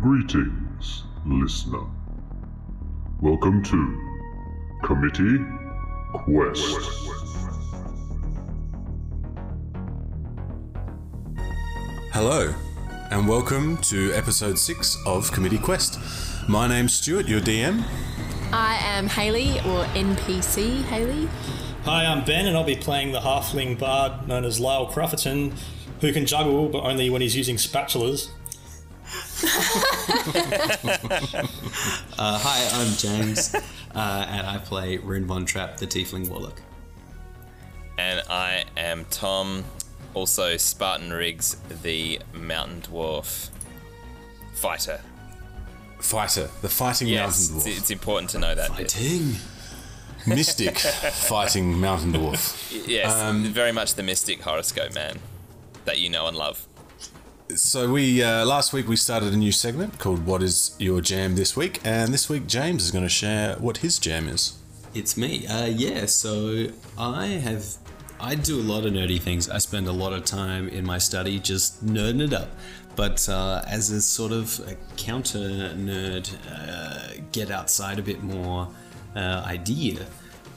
Greetings, listener. Welcome to Committee Quest. Hello, and welcome to episode 6 of Committee Quest. My name's Stuart, your DM. I am Haley, or NPC Haley. Hi, I'm Ben, and I'll be playing the halfling bard known as Lyle Crufferton, who can juggle, but only when he's using spatulas. Uh, hi, I'm James, uh, and I play Rune Von Trapp, the Tiefling Warlock. And I am Tom, also Spartan Riggs, the mountain dwarf fighter. Fighter, the fighting Yes, mountain dwarf. it's important to know that. bit. Mystic fighting mountain dwarf. Yes, Um, very much the mystic horoscope man that you know and love. So we uh, last week we started a new segment called "What is your jam this week?" and this week James is going to share what his jam is. It's me. Uh, yeah, so I have. I do a lot of nerdy things. I spend a lot of time in my study just nerding it up. But uh, as a sort of a counter nerd, uh, get outside a bit more uh, idea,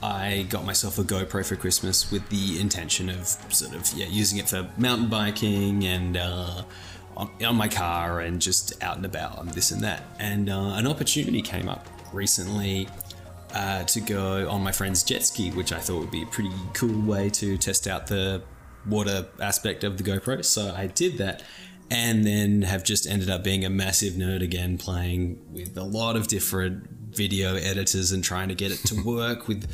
I got myself a GoPro for Christmas with the intention of sort of yeah using it for mountain biking and uh, on, on my car and just out and about and this and that. And uh, an opportunity came up recently uh, to go on my friend's jet ski, which I thought would be a pretty cool way to test out the water aspect of the GoPro. So I did that. And then have just ended up being a massive nerd again, playing with a lot of different video editors and trying to get it to work with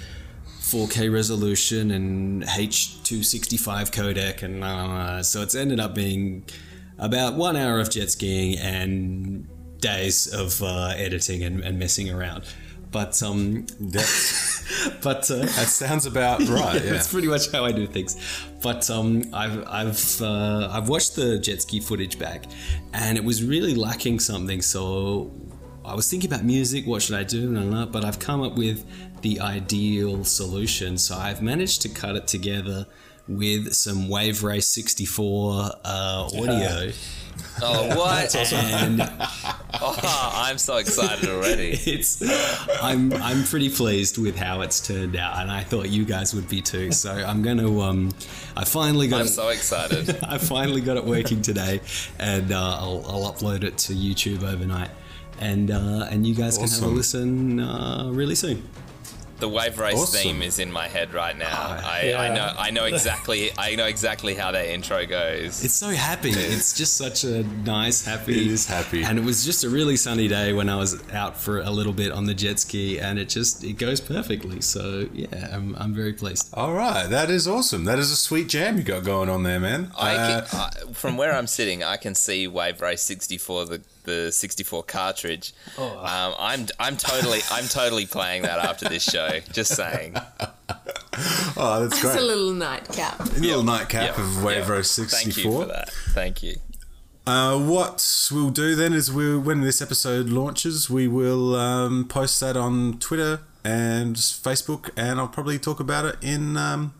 4K resolution and H265 codec, and uh, so it's ended up being about one hour of jet skiing and days of uh, editing and, and messing around. But um, That's, but uh, that sounds about right. Yeah. that's pretty much how I do things. But um, I've I've uh, I've watched the jet ski footage back, and it was really lacking something. So I was thinking about music. What should I do? Blah, blah, blah, But I've come up with the ideal solution. So I've managed to cut it together with some Wave Race 64 uh, audio. Oh, what? And oh, I'm so excited already. it's I'm I'm pretty pleased with how it's turned out, and I thought you guys would be too. So I'm gonna um, I finally got I'm it, so excited. I finally got it working today, and uh, I'll I'll upload it to YouTube overnight, and uh, and you guys can have a listen uh, really soon. The wave race Awesome. theme is in my head right now. I, I Yeah. know I know exactly I know exactly how that intro goes. It's so happy. It's just such a nice, happy. It is happy. And it was just a really sunny day when I was out for a little bit on the jet ski, and it just it goes perfectly. So yeah, I'm, I'm very pleased. All right, that is awesome. That is a sweet jam you got going on there, man. I Uh, can, I, from where I'm sitting, I can see Wave Race 64, the the 64 cartridge. Oh. Um, I'm I'm totally I'm totally playing that after this show. Just saying. oh, that's It's great. a little nightcap. A little nightcap Yeah, of Wave yeah. Race 64. Thank you for that. Thank you. Uh, what we'll do then is we'll, when this episode launches, we will um, post that on Twitter and Facebook, and I'll probably talk about it in um,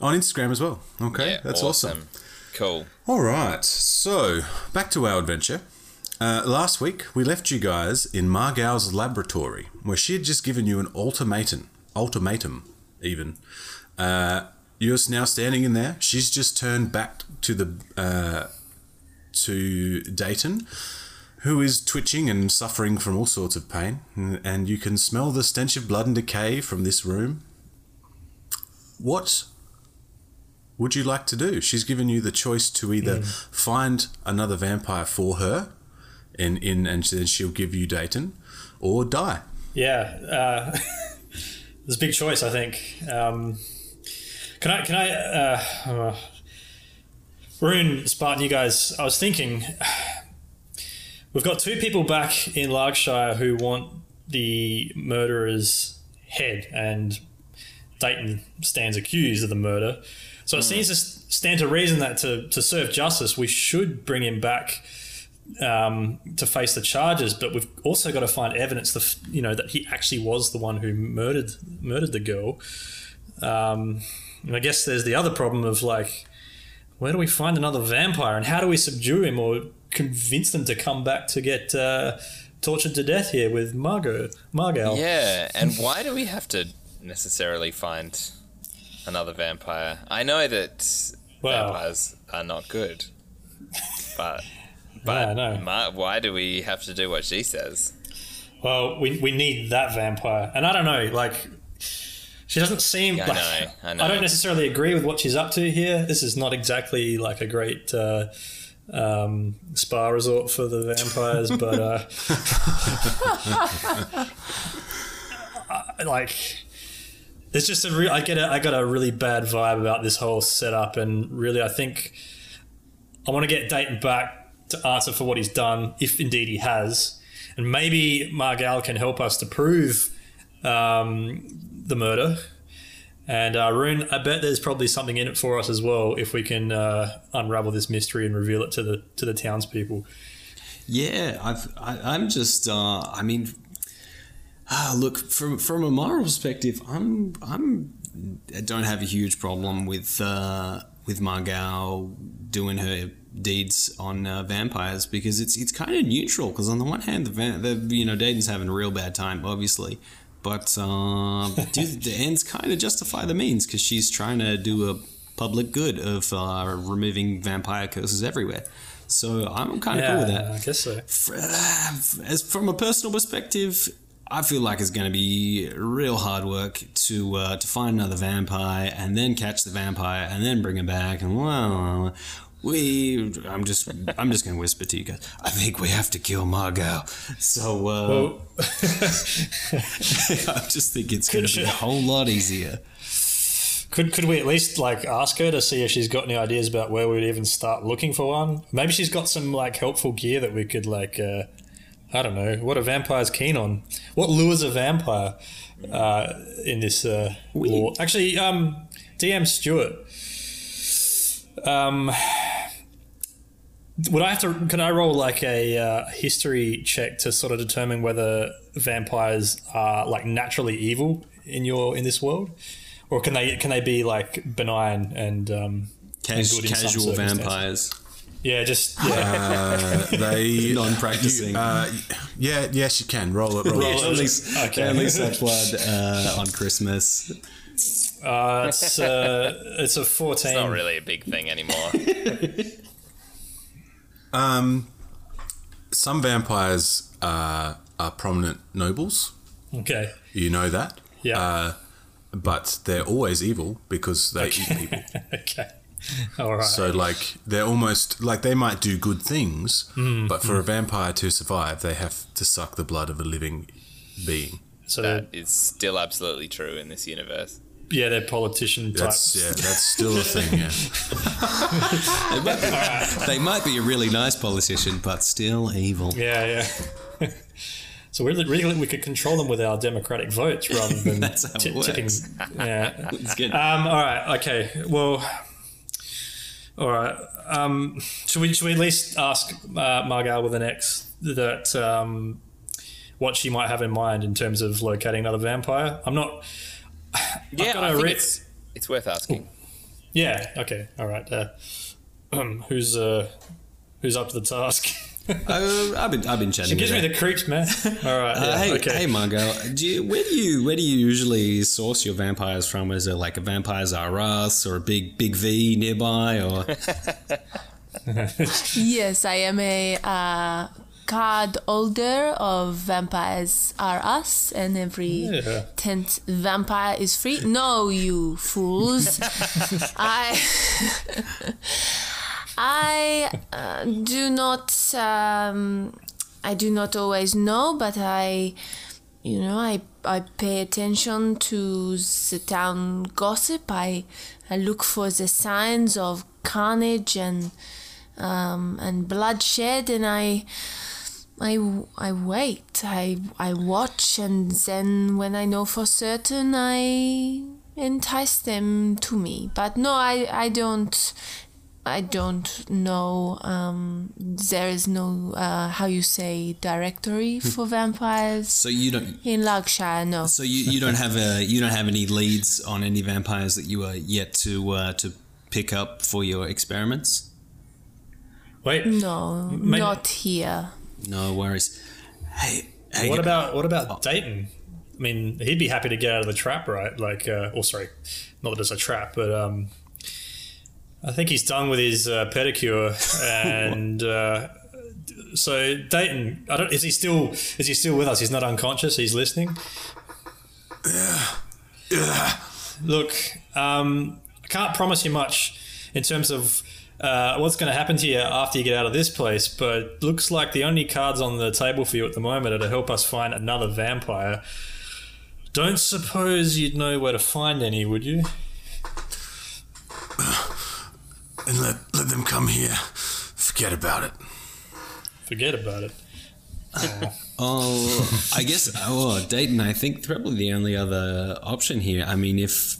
on Instagram as well. Okay, Yeah, that's awesome. Cool. All right, so back to our adventure. Uh, last week, we left you guys in Margau's laboratory, where she had just given you an ultimatum. Ultimatum, even. Uh, you're now standing in there. She's just turned back to the uh, to Dayton, who is twitching and suffering from all sorts of pain, and- and you can smell the stench of blood and decay from this room. What would you like to do? She's given you the choice to either find another vampire for her, in in and then she'll give you Dayton, or die. Yeah, uh, there's a big choice. I think. Um, can I? Can I? Uh, uh, Rune, Spartan, you guys. I was thinking, we've got two people back in Larkshire who want the murderer's head, and Dayton stands accused of the murder. So it seems to stand to reason that to, to serve justice, we should bring him back um, to face the charges, but we've also got to find evidence, the you know, that he actually was the one who murdered murdered the girl. Um, and I guess there's the other problem of like, where do we find another vampire, and how do we subdue him or convince them to come back to get uh, tortured to death here with Margot, Margal. Yeah, and why do we have to necessarily find another vampire? I know that Well- vampires are not good, but but I know. Ma- why do we have to do what she says? Well, we, we need that vampire. And I don't know, like, she doesn't seem I like. know, I know. don't necessarily agree with what she's up to here. This is not exactly like a great uh, um, spa resort for the vampires, but. Uh, like. it's just a real. I get a. I got a really bad vibe about this whole setup, and really, I think I want to get Dayton back to answer for what he's done, if indeed he has, and maybe Margal can help us to prove um, the murder. And uh, Rune, I bet there's probably something in it for us as well if we can uh, unravel this mystery and reveal it to the to the townspeople. Yeah, I've, I, I'm just. Uh, I mean, ah, look from from a moral perspective, I'm I'm I don't have a huge problem with uh, with Margal doing her deeds on uh, vampires because it's it's kind of neutral. Because on the one hand, the, van, the you know Dayton's having a real bad time, obviously. But uh, do the ends kind of justify the means because she's trying to do a public good of uh, removing vampire curses everywhere. So I'm kind of cool with that I guess so. as from a personal perspective, I feel like it's going to be real hard work to uh, to find another vampire and then catch the vampire and then bring him back and well, we. I'm just I'm just going to whisper to you guys. I think we have to kill Margot. So uh, I just think it's going to be a whole lot easier. could could we at least like ask her to see if she's got any ideas about where we'd even start looking for one? Maybe she's got some like helpful gear that we could like. Uh, I don't know. What are vampires keen on? What lures a vampire uh, in this uh, lore? Actually, um, DM Stuart. Um, would I have to? Can I roll like a uh, history check to sort of determine whether vampires are like naturally evil in your in this world, or can they can they be like benign and um, Cas- and good in some casual vampires, Yeah, just yeah. Uh, they non-practicing. Uh, yeah, yes, you can roll it. Roll Roll it. it. At least, Okay. at least that's blood uh, on Christmas. uh, it's uh, it's a fourteen. It's not really a big thing anymore. Um, some vampires are, are prominent nobles. Okay. You know that. Yeah. Uh, but they're always evil because they eat people. okay. All right. So like they're almost like they might do good things, Hmm. but for a vampire to survive, they have to suck the blood of a living being. so that is still absolutely true in this universe. yeah, they're politician That's yeah, that's still a thing. Yeah. They might be a really nice politician, but still evil. Yeah, yeah. so really, really, we could control them with our democratic votes rather than That's how it works. tipping. Yeah. It's good. Um, all right. Okay. Well. All right. Um, should we should we at least ask uh, Margal with an X that um, what she might have in mind in terms of locating another vampire? I'm not. Yeah, I think re- it's it's worth asking. Yeah. Okay. All right. Uh, um, who's uh, who's up to the task? Uh, I've been I've been chatting. It gives with me her. the creeps, man. All right. Uh, yeah, hey, okay. hey, Margot. Do you, where do you where do you usually source your vampires from? Is it like a Vampires R Us or a big big V nearby, or Yes, I am a uh, card holder of Vampires Are Us, and every Yeah. tenth vampire is free. No, you fools! I I uh, do not um, I do not always know, but I you know I I pay attention to the town gossip. I I look for the signs of carnage and um, and bloodshed, and I. I, I wait, I, I watch, and then when I know for certain, I entice them to me. But no, I, I don't, I don't know. Um, there is no, uh, how you say, directory for vampires so you don't in Lagshire. No. so you, you don't have a you don't have any leads on any vampires that you are yet to uh, to pick up for your experiments. Wait, No, Maybe- not here. No worries. Hey, hey. what about what about Dayton? I mean, he'd be happy to get out of the trap, right? Like, uh, oh, sorry, not that it's a trap, but um, I think he's done with his uh, pedicure, and uh, so Dayton, I don't. Is he still? Is he still with us? He's not unconscious. He's listening. Yeah. Look, um, I can't promise you much in terms of uh, what's going to happen to you after you get out of this place, but looks like the only cards on the table for you at the moment are to help us find another vampire. Don't suppose you'd know where to find any, would you? And let, let them come here. Forget about it. Forget about it. Oh, I guess. Oh, Dayton. I think probably the only other option here. I mean, if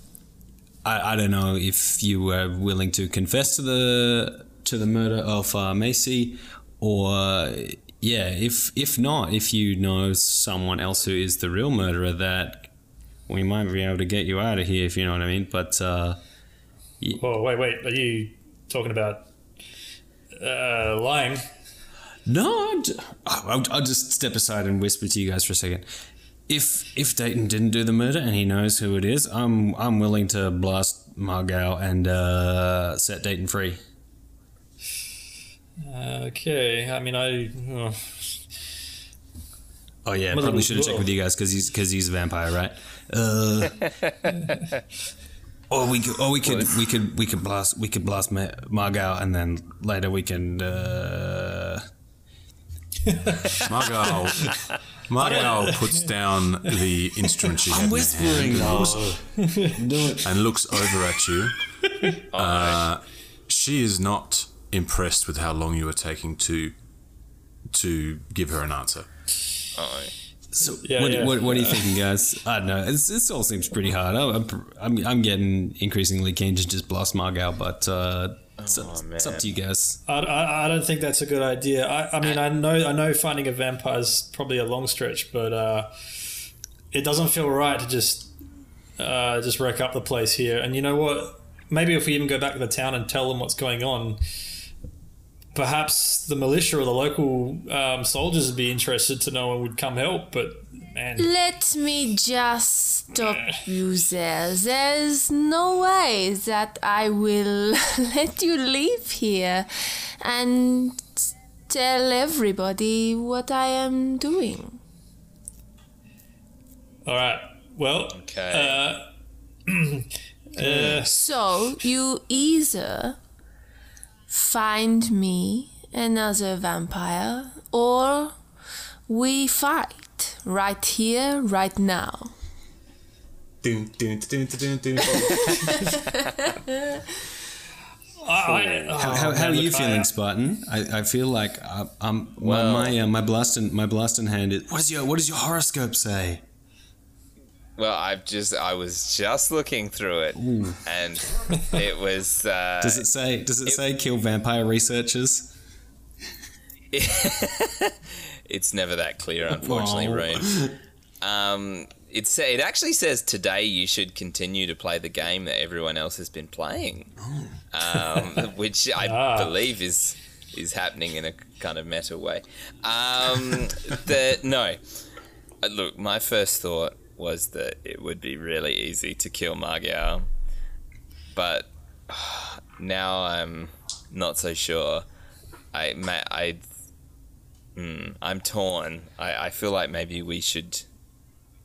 I, I don't know if you were willing to confess to the to the murder of uh, Macy, or yeah, if if not, if you know someone else who is the real murderer, that we might be able to get you out of here. If you know what I mean. But uh, Whoa, wait, wait. Are you talking about uh, lying? No, I'm j- I'll, I'll just step aside and whisper to you guys for a second. If if Dayton didn't do the murder and he knows who it is, I'm I'm willing to blast Margao and uh, set Dayton free. Okay, I mean, I. oh, Oh yeah, I'm probably should have checked with you guys because he's because he's a vampire, right? Uh, or we could, or we could we could we could blast we could blast Ma- Margao and then later we can. Uh, Margot. Margot puts down the instrument she had in her hand and looks, and looks over at you. Uh, she is not impressed with how long you are taking to to give her an answer. Oh, So Yeah, what, yeah. what, what are you thinking, guys? I don't know. It's, this all seems pretty hard. I'm, I'm, I'm getting increasingly keen to just blast Margao, but uh, it's, up- it's up to you guys. I, I, I don't think that's a good idea. I, I mean, I know I know finding a vampire is probably a long stretch, but uh, it doesn't feel right to just uh, just wreck up the place here. And you know what? Maybe if we even go back to the town and tell them what's going on, perhaps the militia or the local um, soldiers would be interested to know and would come help. But man, Let me just stop you there. There's no way that I will let you leave here and tell everybody what I am doing. all right. Well, okay. uh, uh, So you either find me another vampire or we fight right here, right now. I, I, oh, How, how, how are you feeling, uh, Spartan? I, I feel like uh, um, I, I'm Well- my my, uh, my blasting my blasting hand. Is, what is your what does your horoscope say? Well, I've just I was just looking through it, and it was. Uh, Does it say does it, say kill vampire researchers? it's never that clear, unfortunately, Oh. Rune. Um, it sa- it actually says today you should continue to play the game that everyone else has been playing, um, which I Ah. believe is is happening in a kind of meta way. Um, the no, Uh, look, my first thought was that it would be really easy to kill Margao, but now I'm not so sure. I I Mm, I'm torn. I, I feel like maybe we should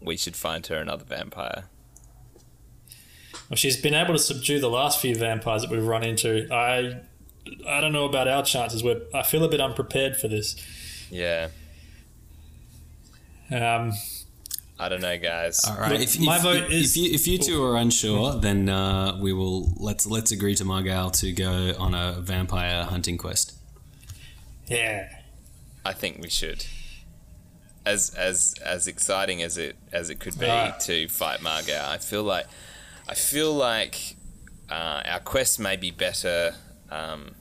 we should find her another vampire. Well, she's been able to subdue the last few vampires that we've run into. I I don't know about our chances. We're, I feel a bit unprepared for this. Yeah, Um, I don't know, guys. All right. Look, if, my if, vote if, is- you if you two are unsure, then uh, we will let's let's agree to Margal to go on a vampire hunting quest. yeah. I think we should. As as as exciting as it as it could be Alright. to fight Margal, I feel like I feel like uh, our quest may be better um,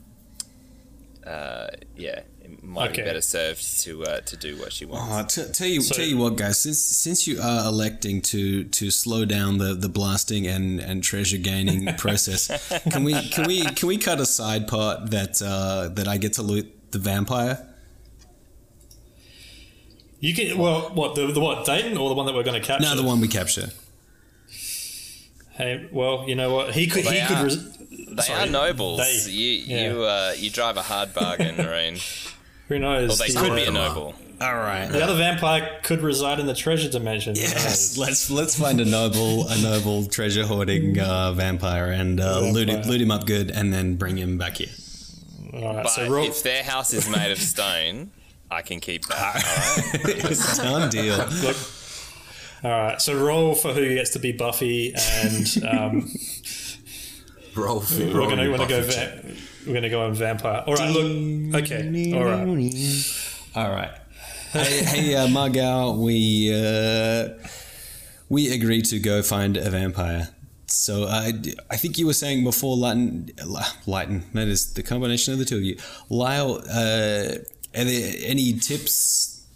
uh, yeah, it might Okay. be better served to uh, to do what she wants. Oh, t- tell you, So- tell you what, guys. Since since you are electing to to slow down the, the blasting and, and treasure gaining process, can we can we can we cut a side part that uh, that I get to loot the vampire? You can well, what the, the what Dayton or the one that we're going to capture? No, the one we capture. Hey, well, you know what? He could. Well, he they could. are- Res- They sorry, are nobles. they- you yeah. you uh, you drive a hard bargain, Marine. Who knows? Or they could be a noble. All right. The other vampire could reside in the treasure dimension. Yes, knows? let's let's find a noble a noble treasure hoarding uh, vampire and uh, loot him Vampire. loot him up good and then bring him back here. All right, But so roll, if their house is made of stone, I can keep that. it's a done deal. look. All right, so roll for who gets to be Buffy, and um, Roll for we're gonna your we're gonna go Buffy check. va- we're gonna go on vampire. All right, look. Okay, all right. All right. Hey, hey uh, Margal, we uh, we agreed to go find a vampire. So I, I think you were saying before, Lighten, Lighten, that is the combination of the two of you. Lyle, uh, are there any tips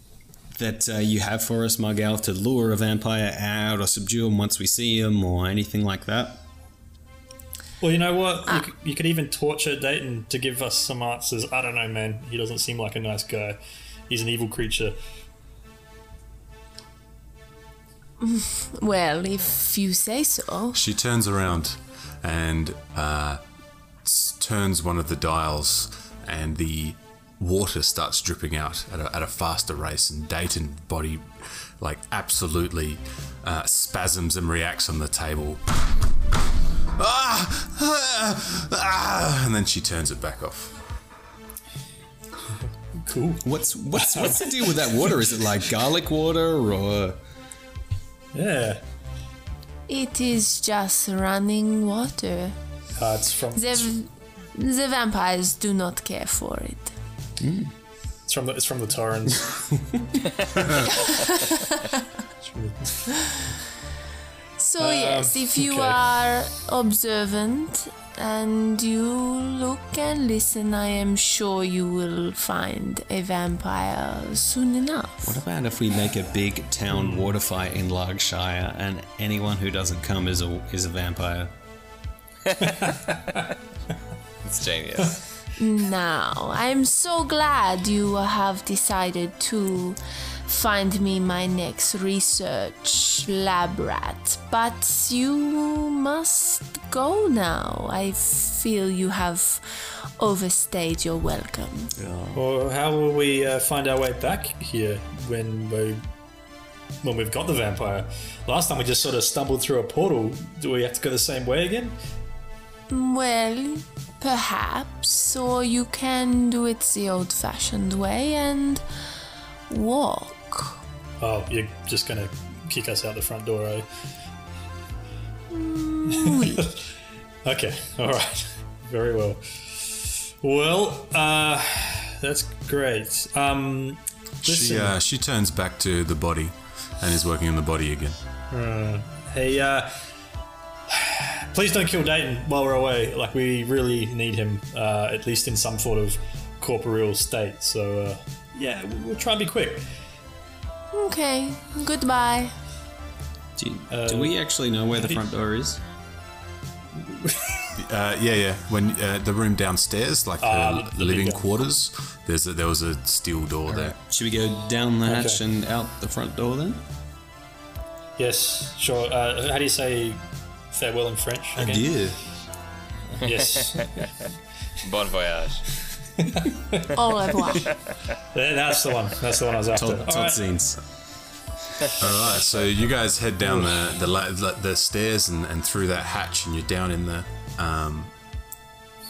that uh, you have for us, Margal, to lure a vampire out or subdue him once we see him or anything like that? Well, you know what? You, could, you could even torture Dayton to give us some answers. I don't know, man. He doesn't seem like a nice guy. He's an evil creature. Well, if you say so. She turns around and uh, turns one of the dials, and the water starts dripping out at a, at a faster race. And Dayton's body, like, absolutely uh, spasms and reacts on the table. Ah! Ah! Ah! And then she turns it back off. Cool. What's what's what's the deal with that water? Is it like garlic water or? Yeah. It is just running water. Uh, it's from The, the vampires do not care for it. it's from the it's from the Torrens. So, yes, um, if you okay. are observant and you look and listen, I am sure you will find a vampire soon enough. What about if we make a big town water fight in Largshire and anyone who doesn't come is a is a vampire? It's genius. Now, I'm so glad you have decided to find me my next research lab rat, but you must go now. I feel you have overstayed your welcome. well, how will we uh, find our way back here when we when we've got the vampire? Last time we just sort of stumbled through a portal. Do we have to go the same way again? Well, perhaps, or you can do it the old fashioned way and walk. Oh, you're just gonna kick us out the front door, eh? Oui. Okay, all right, very well. Well, uh, that's great. Um, She, uh, she turns back to the body and is working on the body again. hey, uh, please don't kill Dayton while we're away. Like we really need him, uh, at least in some sort of corporeal state. So, uh, yeah, we'll, we'll try and be quick. Okay, goodbye. Do, you, do we actually know where the front door is? Uh, yeah, yeah. When uh, the room downstairs, like the, Ah, the living big quarters, there's a, there was a steel door there. Should we go down the hatch Okay. and out the front door then? Yes, sure. Uh, how do you say farewell in French? again? Adieu. Yes, Bon voyage. Au revoir. that's the one. That's the one I was after. Todd, Todd right. scenes. All right, so you guys head down the the, the, the stairs and, and through that hatch, and you're down in the um,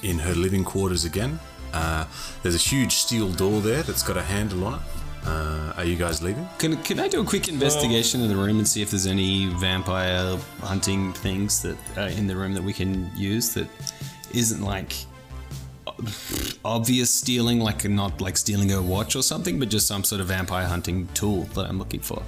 in her living quarters again. Uh, there's a huge steel door there that's got a handle on it. Uh, are you guys leaving? Can, can I do a quick investigation in the room and see if there's any vampire hunting things that are in the room that we can use that isn't like obvious stealing, like not like stealing a watch or something, but just some sort of vampire hunting tool that I'm looking for.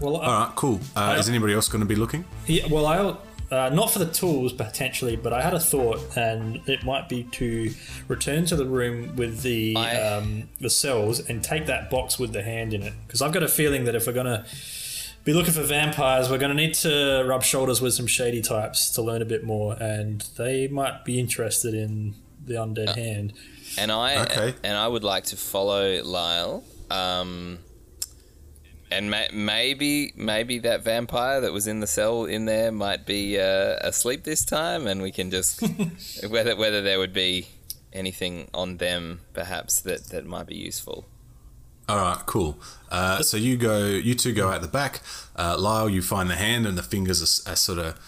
Well, uh, All right, cool. Uh, is anybody else going to be looking? Yeah, well, I'll Uh, not for the tools potentially, but I had a thought, and it might be to return to the room with the I- um, the cells and take that box with the hand in it. Because I've got a feeling that if we're gonna be looking for vampires, we're gonna need to rub shoulders with some shady types to learn a bit more, and they might be interested in the undead hand. And I Okay. and I would like to follow Lyle. Um, and ma- maybe maybe that vampire that was in the cell in there might be uh, asleep this time, and we can just whether whether there would be anything on them perhaps that that might be useful. All right, cool. Uh, so you go, you two go out the back. Uh, Lyle, you find the hand, and the fingers are, are sort of uh,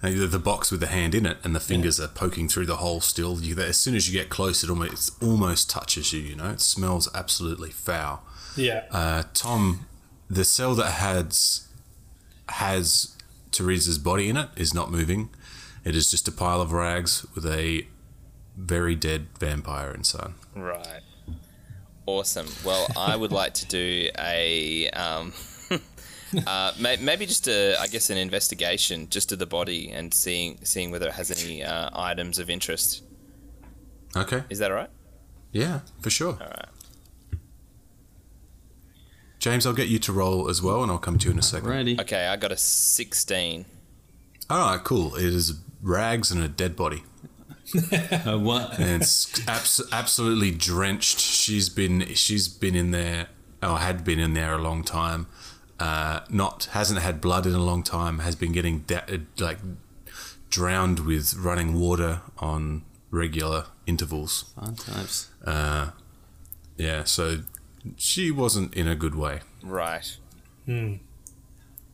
the box with the hand in it, and the fingers are poking through the hole. Still, you, as soon as you get close, it almost almost touches you. You know, it smells absolutely foul. Yeah. Uh, Tom, the cell that has has Teresa's body in it is not moving. It is just a pile of rags with a very dead vampire inside. Right. Awesome. Well, I would like to do a um, uh, may, maybe just a, I guess, an investigation just to the body and seeing seeing whether it has any uh, items of interest. Okay. Is that all right? Yeah, for sure. All right. James, I'll get you to roll as well, and I'll come to you in a second. Righty. Okay, I got a sixteen. All right, cool. It is rags and a dead body, Uh, what? and it's abs- absolutely drenched. She's been she's been in there, or had been in there a long time. Uh, not hasn't had blood in a long time. Has been getting da- like drowned with running water on regular intervals. Fun times. Uh, yeah, so she wasn't in a good way. Right. Hmm.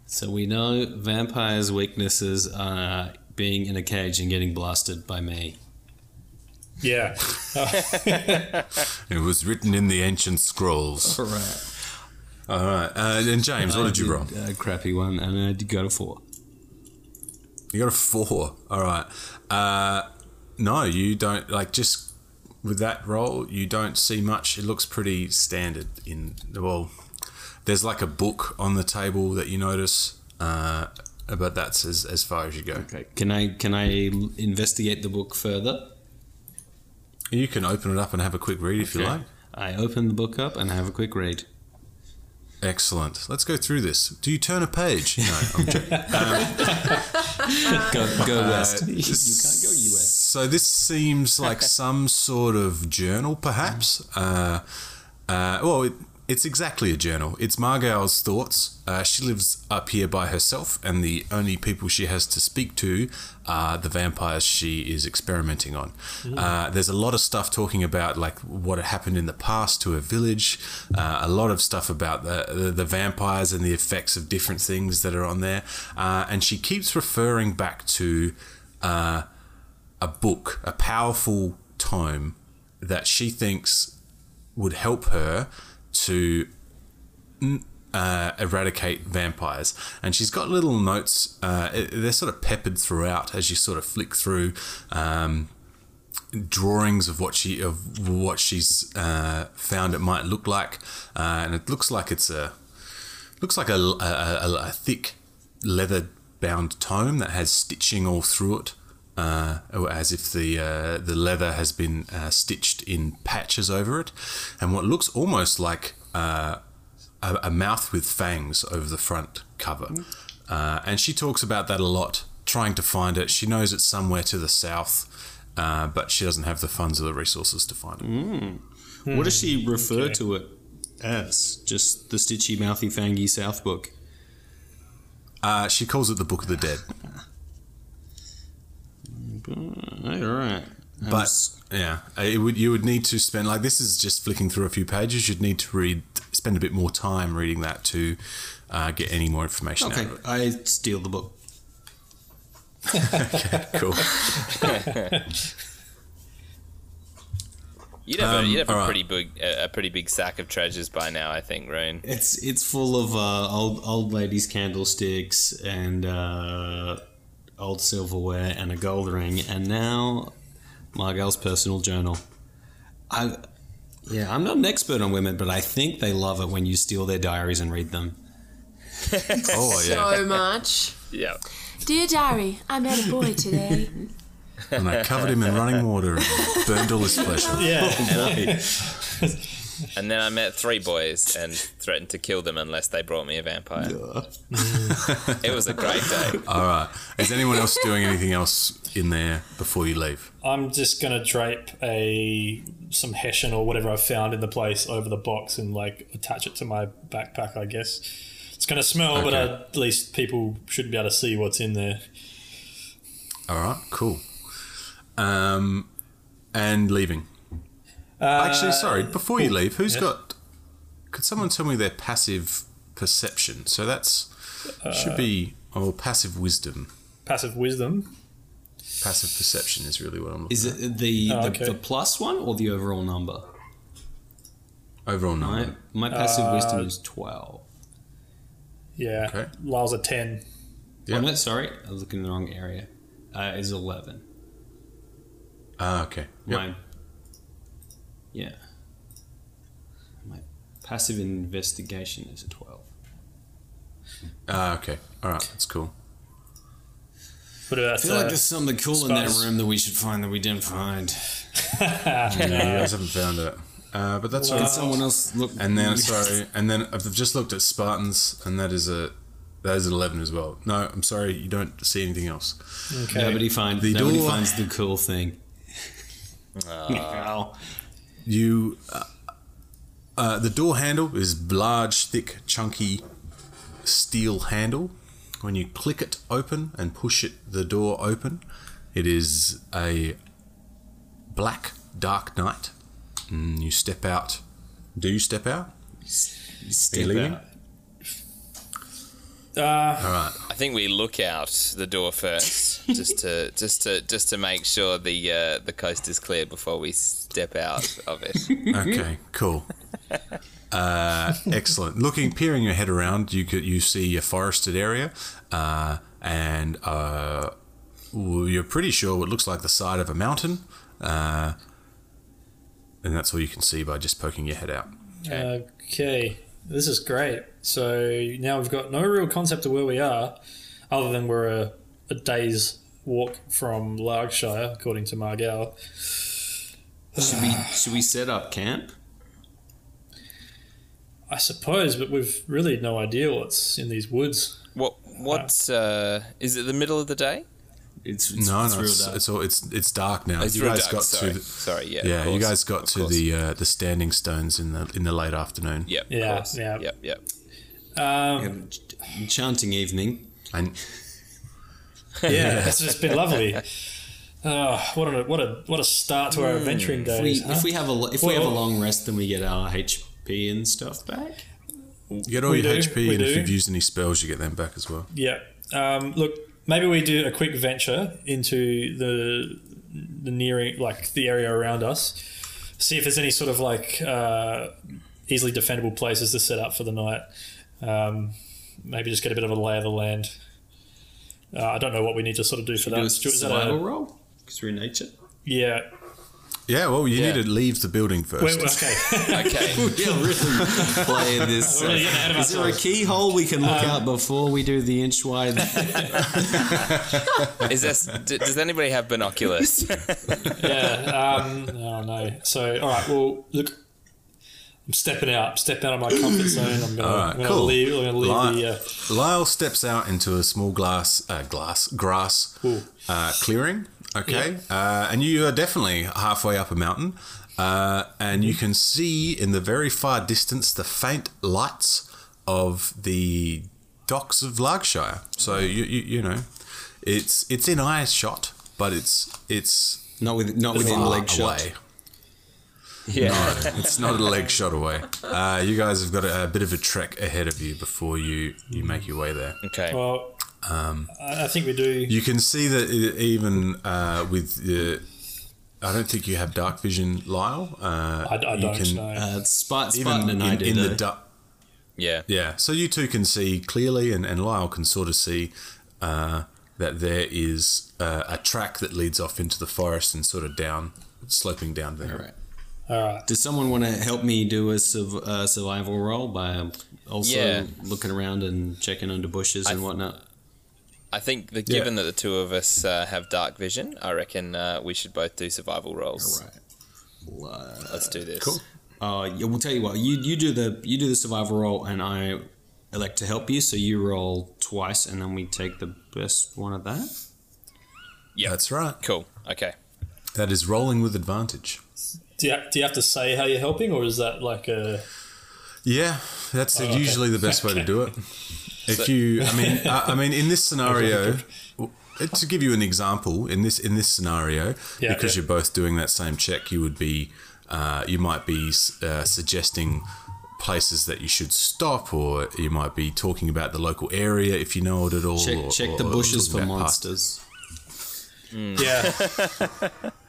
So we know vampires' weaknesses are being in a cage and getting blasted by me. Yeah. It was written in the ancient scrolls. All right. All right, uh, and James, what did you roll? A crappy one, and I did go to four. You got a four. All right. Uh, no, you don't like just with that roll. You don't see much. It looks pretty standard. In well, there's like a book on the table that you notice, uh, but that's as as far as you go. Okay. Can I can I investigate the book further? You can open it up and have a quick read if you like. I open the book up and have a quick read. Excellent. Let's go through this. Do you turn a page? No, I'm joking. Go, go west. Uh, you can't go US. So this seems like some sort of journal, perhaps. Uh, uh, well, it, it's exactly a journal. It's Margal's thoughts. Uh, she lives up here by herself, and the only people she has to speak to are the vampires she is experimenting on. Uh, there's a lot of stuff talking about like what had happened in the past to her village. Uh, a lot of stuff about the, the the vampires and the effects of different things that are on there. Uh, and she keeps referring back to. Uh, a book, a powerful tome that she thinks would help her to mm, uh, eradicate vampires. And she's got little notes, uh, they're sort of peppered throughout as you sort of flick through. Um, drawings of what she of what she's uh, found it might look like, uh, and it looks like it's a looks like a, a, a, a thick leather bound tome that has stitching all through it, uh, as if the uh, the leather has been uh, stitched in patches over it, and what looks almost like uh, a, a mouth with fangs over the front cover. Uh, and she talks about that a lot, trying to find it. She knows it's somewhere to the south. Uh, but she doesn't have the funds or the resources to find it. What does she refer to it as? Just the stitchy, mouthy, fangy South book. Uh, she calls it the Book of the Dead. All right. But yeah, it would you would need to spend like this is just flicking through a few pages. You'd need to read, spend a bit more time reading that to uh, get any more information okay, out of I steal the book. okay, Cool. You'd have, Um, a, you'd have a alright. pretty big a, a pretty big sack of treasures by now, I think, Rune. It's it's full of uh, old old ladies' candlesticks and uh, old silverware and a gold ring, and now Margal's personal journal. I yeah, I'm not an expert on women, but I think they love it when you steal their diaries and read them. Oh yeah. So much. Yeah. Dear diary, I met a boy today. And I covered him in running water and burned all his flesh off. Yeah. Oh, And then I met three boys and threatened to kill them unless they brought me a vampire. it was a great day. All right. Is anyone else doing anything else in there before you leave? I'm just gonna drape a some hessian or whatever I found in the place over the box and like attach it to my backpack. I guess it's gonna smell, but Okay. at least people should be able to see what's in there. All right, cool. Um, and leaving. Actually, sorry. Before you leave, who's yeah. got? Could someone tell me their passive perception? So that's should be or passive wisdom. Passive wisdom. Passive perception is really what I'm looking Is at. it the, Oh, the, okay. the plus one or the overall number? Overall My, number. my passive Uh, wisdom is 12. Yeah. Okay. Lyle's a ten. Yeah. Oh, no, sorry. I was looking in the wrong area. Uh, is 11. Ah, okay. Yep. My, yeah. My passive investigation is a 12. Ah, okay. All right, that's cool. What about I feel uh, like there's something cool in that room that we should find that we didn't find. Yeah, you guys haven't found it, uh, but that's all Can right. someone else look? And then sorry, and then I've just looked at Spartans, and that is a that is an eleven as well. No, I'm sorry, you don't see anything else. okay. Nobody, find, The nobody door- finds the cool thing. Uh, You, uh, uh, the door handle is large, thick, chunky steel handle. When you click it open and push it, the door open, it is a black dark night. And you step out. Do you step out? Step leaving? out. Uh, All right. I think we look out the door first, just to just to just to make sure the uh, the coast is clear before we step out of it. Okay, cool. Uh, excellent. Looking, peering your head around, you could you see a forested area, uh, and uh, you're pretty sure what looks like the side of a mountain, uh, and that's all you can see by just poking your head out. okay. This is great. So now we've got no real concept of where we are, other than we're a, a day's walk from Largshire, according to Margal. Should we should we set up camp? I suppose, but we've really no idea what's in these woods. What what's uh, is it the middle of the day? It's, it's no, it's no, real it's, dark. it's all it's it's dark now. It's you real guys dark, got sorry. to the, Sorry, yeah, yeah, you guys got of to course. the uh, the standing stones in the in the late afternoon. Yep. Yeah, Of course. yeah. Yep. Yep. Um, enchanting evening. And yeah, it's just been lovely. Oh, what a what a what a start to our adventuring If we, huh? if we have a lo- if we have a long rest, then we get our HP and stuff back. you get all We your do, HP, we and if you've used any spells, you get them back as well. Yeah. Um, look, maybe we do a quick venture into the the nearing, like the area around us. See if there's any sort of like uh, easily defendable places to set up for the night. Um, maybe just get a bit of a lay of the land. Uh, I don't know what we need to sort of do for that. Do a Stuart, that survival a- roll because we're in nature. yeah. Yeah, well, you Yeah. need to leave the building first. Wait, okay. Okay. Yeah, really playing this. We're really getting ahead of Is there a keyhole we can look out before we do the inch wide? Is this? d- Does anybody have binoculars? yeah. Um, oh no. So all right. Well, look. I'm stepping out. I'm stepping out of my comfort zone. I'm gonna, All right, I'm gonna cool. leave. I'm gonna leave Lyle, the. Uh, Lyle steps out into a small glass, uh, glass, grass uh, clearing. Okay, uh, and you are definitely halfway up a mountain, uh, and you can see in the very far distance the faint lights of the docks of Largshire. So you, you, you know, it's it's in eye shot, but it's it's not with not within far leg shot. away. Yeah. No, it's not a leg shot away. Uh, you guys have got a, a bit of a trek ahead of you before you, you make your way there. Okay. well, I, I think we do. You can see that even uh, with the. I don't think you have dark vision, Lyle. Uh, I, I you don't can- know. Uh, Spart, Even Spartan and I in, in the though. dark. Yeah. Yeah, so you two can see clearly, and, and Lyle can sort of see uh, that there is uh, a track that leads off into the forest and sort of down, sloping down there. All right. All right. Does someone want to help me do a surv- uh, survival roll by also Yeah. looking around and checking under bushes and whatnot? I think that given that the two of us uh, have dark vision, I reckon uh, we should both do survival rolls. Right. Well, uh, Let's do this. Cool. Uh, yeah, we'll tell you what. You you do the you do the survival roll, and I elect to help you. So you roll twice, and then we take the best one of that. Yeah. That's right. Cool. Okay. That is rolling with advantage. Do you, do you have to say how you're helping, or is that like a. Yeah, that's Oh, okay. usually the best way to do it. If you, I mean, I, I mean, in this scenario, to give you an example, in this in this scenario, Yeah, because yeah. you're both doing that same check, you would be, uh, you might be uh, suggesting places that you should stop, or you might be talking about the local area if you know it at all. Check or- check or- the or bushes for talking about past- monsters. Yeah.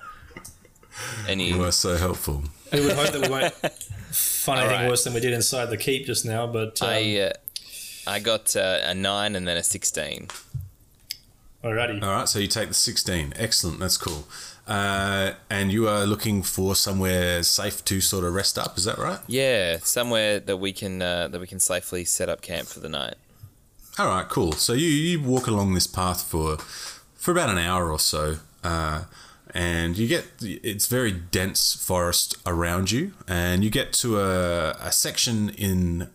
Any? You are so helpful. we would hope that we won't find anything Alright. worse than we did inside the keep just now, but. Um, I uh, I got uh, a nine and then a sixteen. alrighty. All right, so you take the 16. Excellent, that's cool. Uh, and you are looking for somewhere safe to sort of rest up, is that right? Yeah, somewhere that we can uh, that we can safely set up camp for the night. All right, cool. So you, you walk along this path for for about an hour or so, uh, and you get it's very dense forest around you, and you get to a, a section in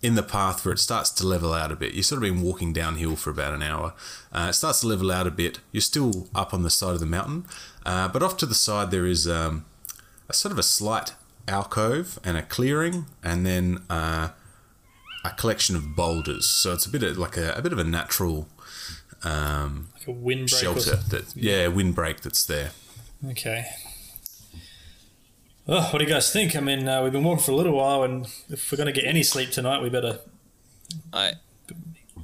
in the path where it starts to level out a bit. You've sort of been walking downhill for about an hour. Uh, it starts to level out a bit. You're still up on the side of the mountain, uh, but off to the side there is um, a sort of a slight alcove and a clearing, and then uh, a collection of boulders. So it's a bit of like a, a bit of a natural um, Like a windbreak shelter that yeah windbreak that's there. Okay. Oh, what do you guys think? I mean, uh, we've been walking for a little while, and if we're going to get any sleep tonight, we better. I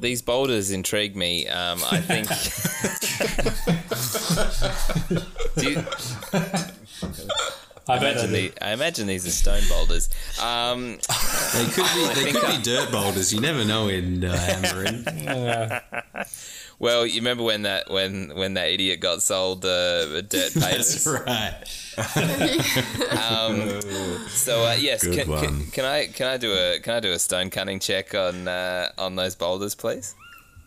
these boulders intrigue me. Um, I think. Do you, I bet imagine the, I imagine these are stone boulders. Um, They could be they could be dirt boulders. You never know in uh, Amarin. Well, you remember when that when when that idiot got sold uh, dirt That's right. Um, so uh, yes, can, can, can I can I do a can I do a stone cutting check on uh, on those boulders, please?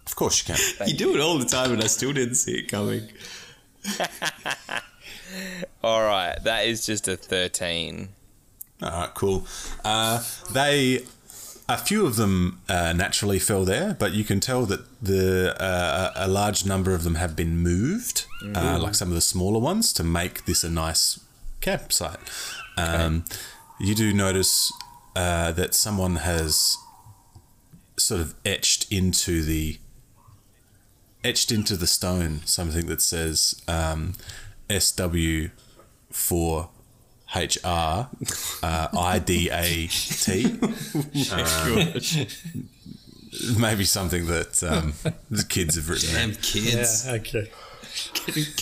Of course you can. You do it all the time, and I still didn't see it coming. All right, that is just a thirteen. All right, cool. Uh, they, a few of them uh, naturally fell there, but you can tell that the uh, a large number of them have been moved, uh, like some of the smaller ones, to make this a nice campsite. Um, You do notice uh, that someone has sort of etched into the etched into the stone something that says um, SW for HR uh, Maybe something that um, the kids have written. Damn there. kids, Yeah, okay.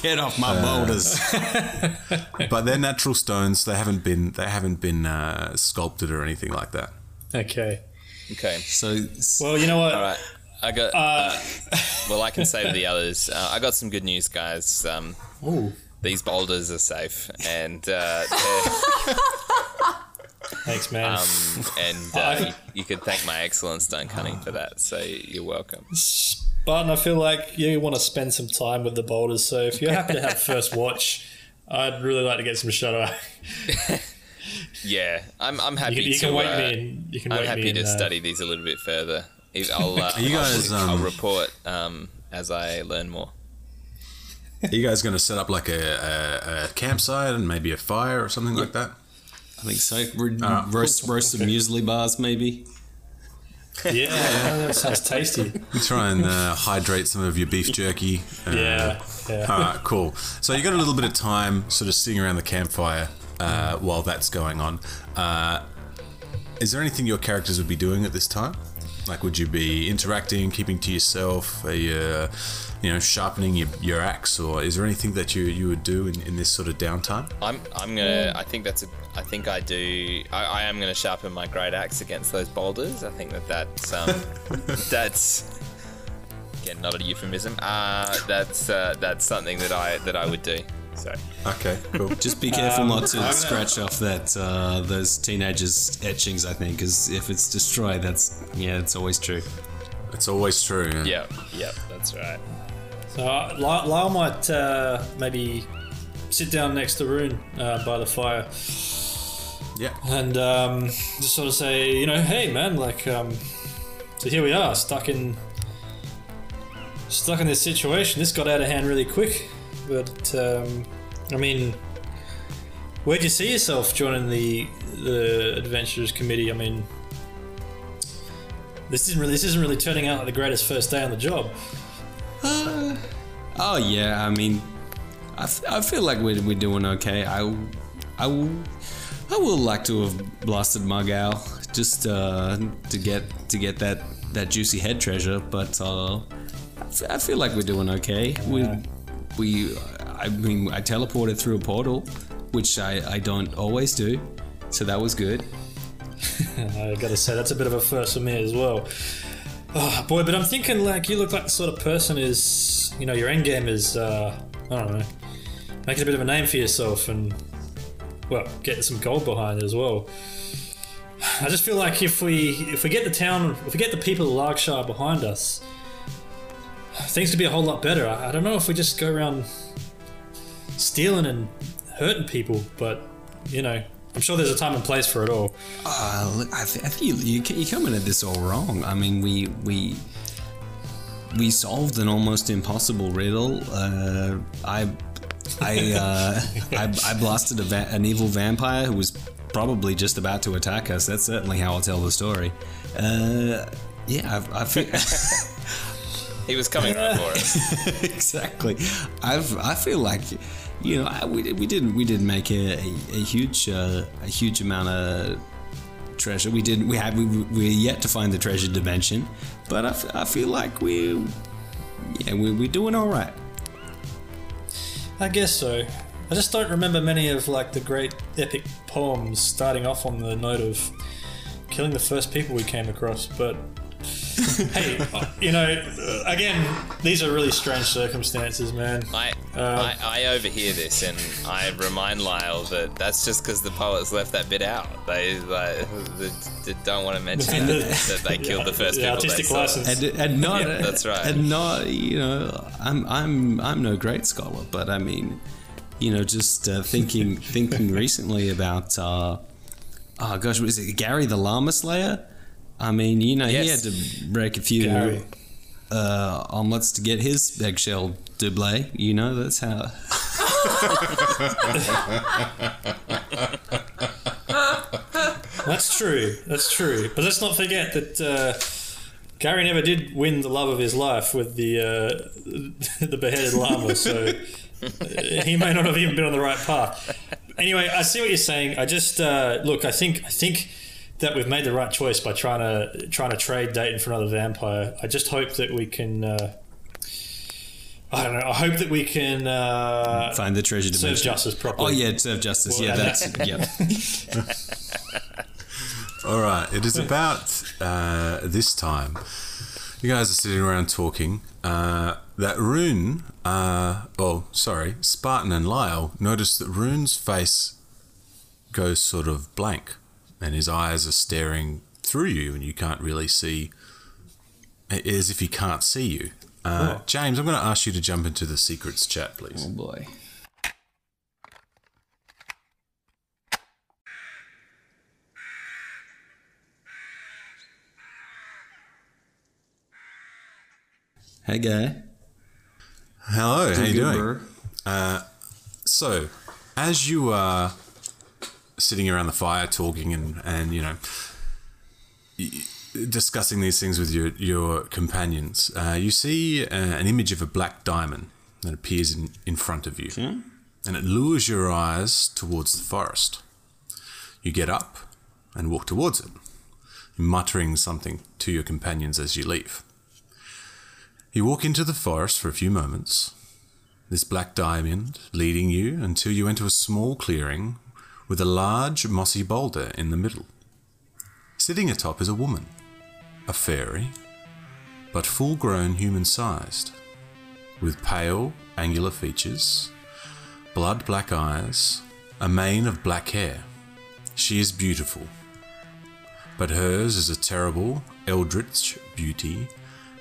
get off my boulders. But they're natural stones. They haven't been they haven't been uh, sculpted or anything like that. Okay. Okay, So Well, you know what? all right. I got. Uh, well, I can say to the others, uh, I got some good news, guys. Um, Ooh. These boulders are safe, and uh, Thanks, man. um, and uh, you, you could thank my excellent stone cutting for that. So you're welcome. Barton, I feel like you want to spend some time with the boulders, so if you happen to have first watch, I'd really like to get some shadow. Yeah, I'm. I'm happy You can, you to. can wait uh, me in. You can I'm wait happy me in, to uh, study these a little bit further. If- I'll. Uh, you guys, I'll, I'll um, report um, as I learn more. Are you guys going to set up like a, a, a campsite and maybe a fire or something like that? I think so. Ro- roast roasted muesli bars, maybe. Yeah, yeah, that sounds tasty. Try and uh, hydrate some of your beef jerky. Uh, Yeah, yeah. All right, cool. So you got a little bit of time, sort of sitting around the campfire uh, while that's going on. Uh, is there anything your characters would be doing at this time? Like, would you be interacting, keeping to yourself? Are you, uh, you know, sharpening your, your axe, or is there anything that you, you would do in, in this sort of downtime? I'm. I'm gonna. I think that's a. I think I do. I, I am gonna sharpen my great axe against those boulders. I think that that's. Um, that's. Again, not a euphemism. Uh, that's uh, that's something that I that I would do. So Okay, cool. Just be careful not to scratch off that uh, those teenagers' etchings. I think, because if it's destroyed, that's yeah, it's always true. it's always true. Yeah. yeah, yeah, that's right. So uh, Lyle, Lyle might uh, maybe sit down next to Rune uh, by the fire Yeah. and um, just sort of say, you know, hey man, like, um, so here we are, stuck in stuck in this situation. This got out of hand really quick, but um, I mean, where'd you see yourself joining the the adventurers committee? I mean, this isn't really this isn't really turning out like the greatest first day on the job. Oh yeah, I mean, I, f- I feel like we're, we're doing okay. I, I, will- I will like to have blasted Margal just uh, to get to get that that juicy head treasure, but uh, I, f- I feel like we're doing okay. We, we, I mean, I teleported through a portal, which I, I don't always do, so that was good. I gotta say that's a bit of a first for me as well. Oh, boy, but I'm thinking like you look like the sort of person is, you know, your end game is, uh, I don't know, making a bit of a name for yourself and, well, getting some gold behind it as well. I just feel like if we if we get the town, if we get the people of Larkshire behind us, things could be a whole lot better. I, I don't know if we just go around stealing and hurting people, but you know, I'm sure there's a time and place for it all. Uh, look, I, th- I think you, you, you're coming at this all wrong. I mean, we we we solved an almost impossible riddle. Uh, I I, uh, I I blasted a va- an evil vampire who was probably just about to attack us. That's certainly how I'll tell the story. Uh, yeah, I, I He was coming right for us. exactly. I've I feel like you know I, we, we didn't we didn't make a, a, a huge uh, a huge amount of treasure. We didn't we had we we're yet to find the treasure dimension, but I, f- I feel like we yeah we, we're doing all right. I guess so. I just don't remember many of like the great epic poems starting off on the note of killing the first people we came across. But hey, you know, again, these are really strange circumstances, man. I, Uh, I I overhear this and I remind Lyle that that's just because the poets left that bit out. They like they, they don't want to mention that, that they killed the first The people. artistic they license. And, and not Yeah, that's right. And not you know I'm I'm I'm no great scholar, but I mean you know just uh, thinking thinking recently about uh, oh gosh was it Gary the Llama Slayer? I mean you know he had to break a few Gary. uh, omelets to get his eggshell double. You know that's how. That's true. That's true. But let's not forget that uh, Gary never did win the love of his life with the uh, the beheaded llama, so uh, he may not have even been on the right path. Anyway, I see what you're saying. I just uh, look. I think I think that we've made the right choice by trying to trying to trade Dayton for another vampire. I just hope that we can. Uh, I don't know. I hope that we can uh, Find the treasure to serve dimension. justice properly. Oh yeah, serve justice. Well, yeah, that's yeah. All right, it is about uh, this time. You guys are sitting around talking. Uh, that Rune, uh, oh, sorry, Spartan and Lyle notice that Rune's face goes sort of blank and his eyes are staring through you and you can't really see, as if he can't see you. Uh, James, I'm going to ask you to jump into the secrets chat, please. Oh boy. Hey guy. Hello, how you doing? bro. So, as you are sitting around the fire talking and, and you know, discussing these things with your, your companions, uh, you see uh, an image of a black diamond that appears in, in front of you. And it lures your eyes towards the forest. You get up and walk towards it, muttering something to your companions as you leave. You walk into the forest for a few moments, this black diamond leading you until you enter a small clearing with a large mossy boulder in the middle. Sitting atop is a woman, a fairy, but full grown human sized, with pale, angular features, blood black eyes, a mane of black hair. She is beautiful, but hers is a terrible, eldritch beauty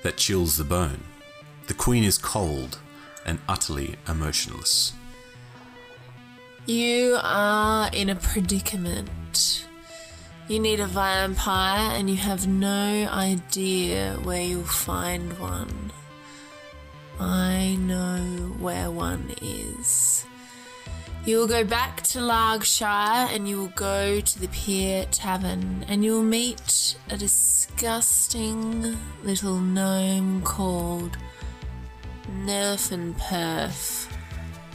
that chills the bone. The queen is cold and utterly emotionless. You are in a predicament. You need a vampire and you have no idea where you'll find one. I know where one is. You will go back to Largshire and you will go to the Pier Tavern and you will meet a disgusting little gnome called Nerf and Perf.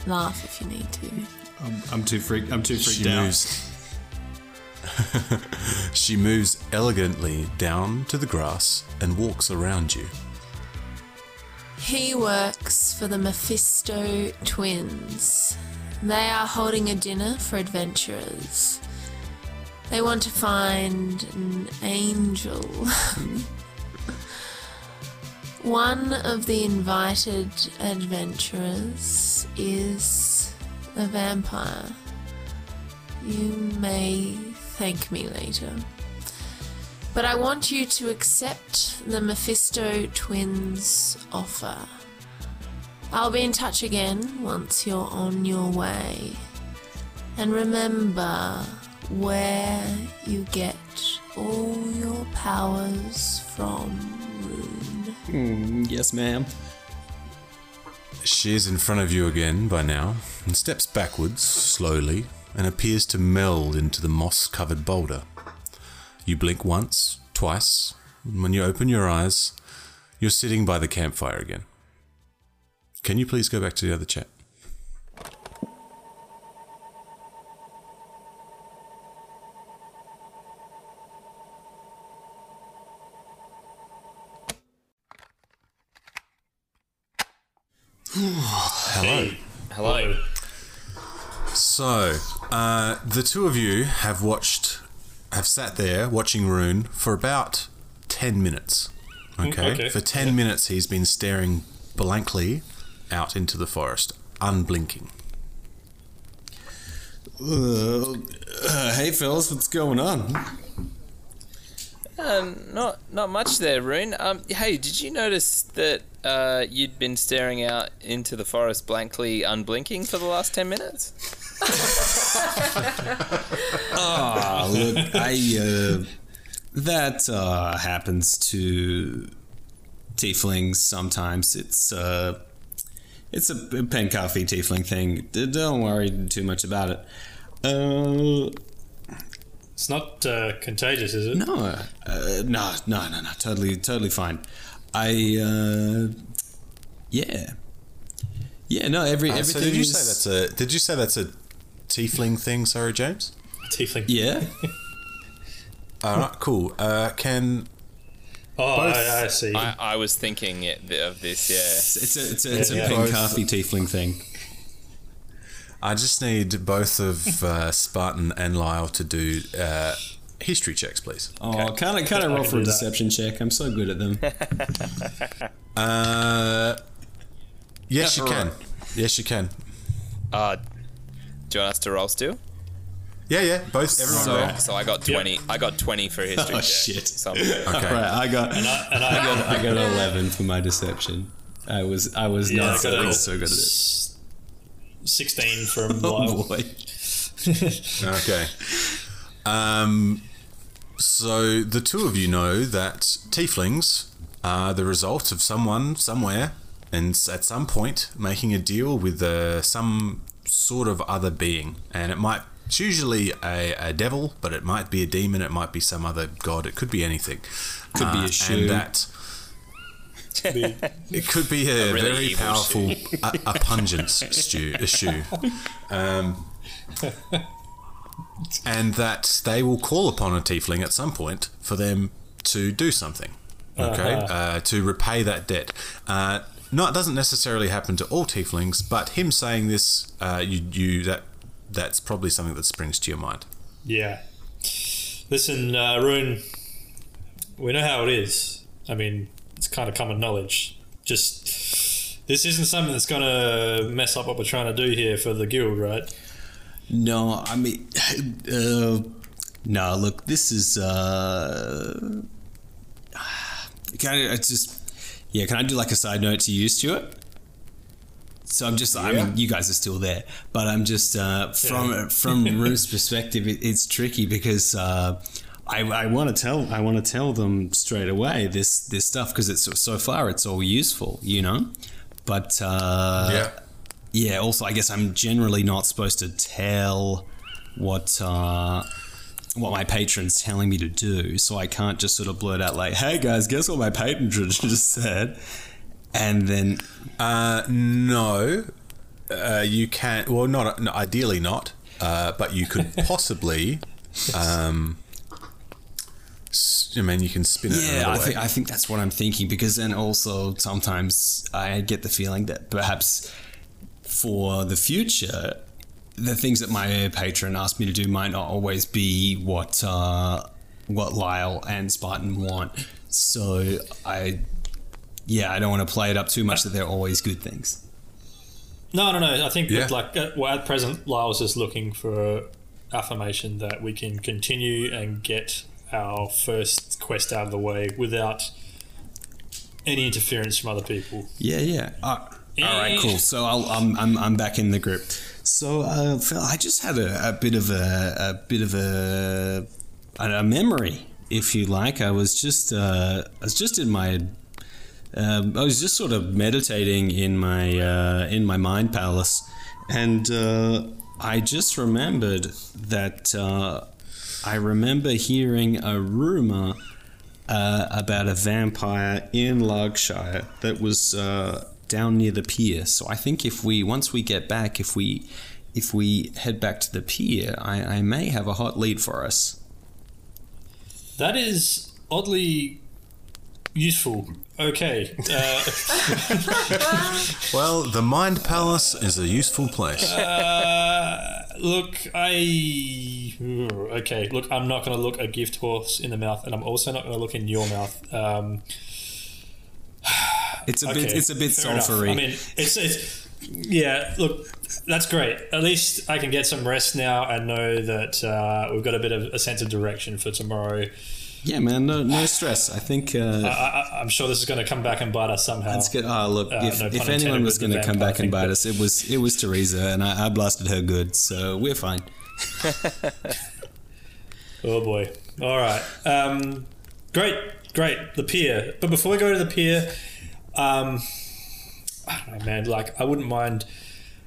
Laugh if you need to. I'm, I'm too freaked. I'm too freaked She out. moves. she moves elegantly down to the grass and walks around you. He works for the Mephisto twins. They are holding a dinner for adventurers. They want to find an angel. One of the invited adventurers is vampire. You may thank me later. But I want you to accept the Mephisto twins' offer. I'll be in touch again once you're on your way. And remember where you get all your powers from. Mm, yes, ma'am. She is in front of you again by now and steps backwards slowly and appears to meld into the moss covered boulder. You blink once, twice, and when you open your eyes, you're sitting by the campfire again. Can you please go back to the other chat? Hello. Hello. So, uh, the two of you have watched, have sat there watching Rune for about 10 minutes. Okay? okay. For 10 minutes, he's been staring blankly out into the forest, unblinking. Uh, uh, hey, fellas, what's going on? Um, not not much there, Rune. Um, hey, did you notice that uh, you'd been staring out into the forest blankly, unblinking for the last ten minutes? Ah, look, I uh, that uh, happens to tieflings sometimes. It's uh, it's a pen coffee tiefling thing. Don't worry too much about it. Uh, It's not uh, contagious, is it? no, uh, no, no, no, no. Totally, totally fine. I, uh, yeah, yeah. No, every Uh, everything. so did you is- say that's a did you say that's a tiefling thing? Sorry, James. Tiefling. Yeah. All right, cool. Uh, can Oh, Both- I, I see. I, I was thinking it, of this. Yeah. It's a it's a, it's a Yeah, yeah. pen Both- coffee tiefling thing. I just need both of uh, Spartan and Lyle to do uh, history checks, please. Oh, kind of kind of I roll for a do that. deception check. I'm so good at them. Uh, yes, you can. Yes, you can. Uh, do you want us to roll still? Yeah, yeah. Both. Everyone So, so I got twenty. I got twenty for history. Oh, check. shit. So Okay. Right, I got and I, and I I got I got an eleven for my deception. I was I was yeah, not got so, a so good at it. Sixteen from Oh boy. Okay. Um, so the two of you know that tieflings are the result of someone somewhere and at some point making a deal with uh, some sort of other being, and it might. It's usually a, a devil, but it might be a demon. It might be some other god. It could be anything. Could be a Uh, shoe. And that Be- it could be a, really very powerful, a, a pungent stew, a shoe. Um, and that they will call upon a tiefling at some point for them to do something. Okay, Uh-huh. uh, to repay that debt. Uh, no, it doesn't necessarily happen to all tieflings, but him saying this, uh, you, you that that's probably something that springs to your mind. Yeah. Listen, uh, Rune, we know how it is. I mean, it's kind of common knowledge. Just, this isn't something that's going to mess up what we're trying to do here for the guild, right? No, I mean, uh, no. Look, this is. Uh, can I, I just, yeah. Can I do like a side note to you, Stuart? So I'm just, I mean, you guys are still there, but I'm just uh, from from Ruth's perspective, it, it's tricky because uh, I, I want to tell I want to tell them straight away this this stuff because it's so far it's all useful, you know. But uh, yeah. Yeah, also I guess I'm generally not supposed to tell what uh, what my patron's telling me to do, so I can't just sort of blurt out like, "Hey guys, guess what my patron just said," and then Uh, no, uh, you can't. Well, not no, ideally not, uh, but you could possibly. Um, I mean, you can spin it. Yeah, I way. think I think that's what I'm thinking because then also sometimes I get the feeling that perhaps for the future, the things that my patron asked me to do might not always be what uh, what Lyle and Spartan want. So I, yeah, I don't want to play it up too much that they're always good things. No, no, no. I think Yeah. that, like uh, well, at present, Lyle's just looking for affirmation that we can continue and get our first quest out of the way without any interference from other people. Yeah, yeah. Uh, all right, cool. So I'll, I'm, I'm, I'm back in the group. So, uh, Phil, I just had a, a bit of a, a bit of a, a memory, if you like. I was just, uh, I was just in my, um, I was just sort of meditating in my, uh, in my mind palace, and uh, I just remembered that uh, I remember hearing a rumor uh, about a vampire in Larkshire that was uh, down near the pier. So I think if we once we get back, if we if we head back to the pier, I, I may have a hot lead for us. That is oddly useful. Okay. Uh, Well, the Mind Palace is a useful place. uh, look, I. Okay, look, I'm not going to look a gift horse in the mouth, and I'm also not going to look in your mouth. Um, It's a okay, bit it's a bit enough. sulfury. I mean, it's, it's. Yeah, look, that's great. At least I can get some rest now and know that uh, we've got a bit of a sense of direction for tomorrow. yeah, man, no no stress. I think uh, I, I'm sure this is going to come back and bite us somehow. It's good. Oh, look, Uh, if, no if anyone was going to come back and bite us, it was it was Teresa, and I, I blasted her good, so we're fine. Oh boy. All right. Um, great, great. The pier. But before we go to the pier, um, I don't know, man. Like, I wouldn't mind.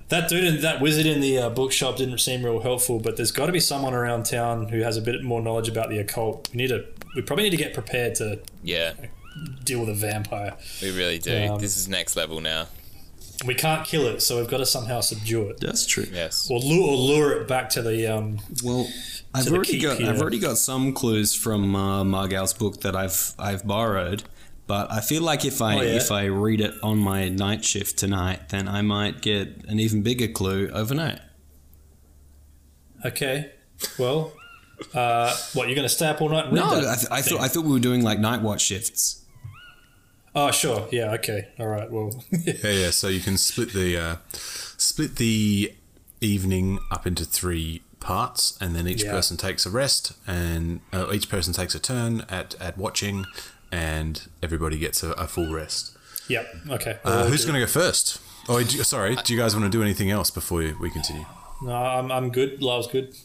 That dude, and that wizard in the uh, bookshop didn't seem real helpful. But there's got to be someone around town who has a bit more knowledge about the occult. We need to. We probably need to get prepared to Yeah, deal with a vampire. we really do. Um, this is next level now. We can't kill it, so we've got to somehow subdue it, That's true. Yes. or lure, or lure it back to the. Um, Well, I've the already keep got here. I've already got some clues from uh, Margal's book that I've I've borrowed, but I feel like if I Oh, yeah? if I read it on my night shift tonight, then I might get an even bigger clue overnight. okay. Well, uh, what you're going to stay up all night? And read No, that I, th- I thought I thought we were doing like night watch shifts. Oh, sure. Yeah. Okay. All right. Well, Yeah, yeah. So you can split the uh, split the evening up into three parts, and then each Yeah. person takes a rest, and uh, each person takes a turn at, at watching, and everybody gets a, a full rest. yep. Okay. Uh, Well, who's going to go first? Oh, do sorry. Do you guys want to do anything else before we, we continue? No, I'm, I'm good. Lyle's good.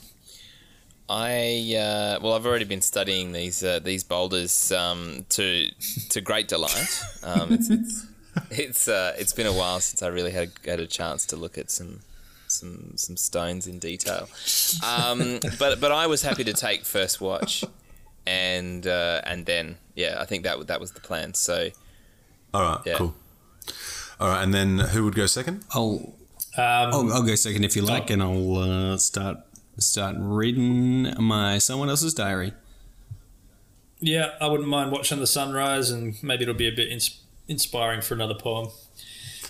I uh, well, I've already been studying these uh, these boulders um, to to great delight. Um, it's it's it's, uh, it's been a while since I really had had a chance to look at some some some stones in detail. Um, but but I was happy to take first watch, and uh, and then yeah, I think that that was the plan. So All right, Yeah. cool. All right, and then who would go second? I'll Um, I'll, I'll go second if you like, and I'll uh, start start reading my someone else's diary. Yeah, I wouldn't mind watching the sunrise, and maybe it'll be a bit ins- inspiring for another poem.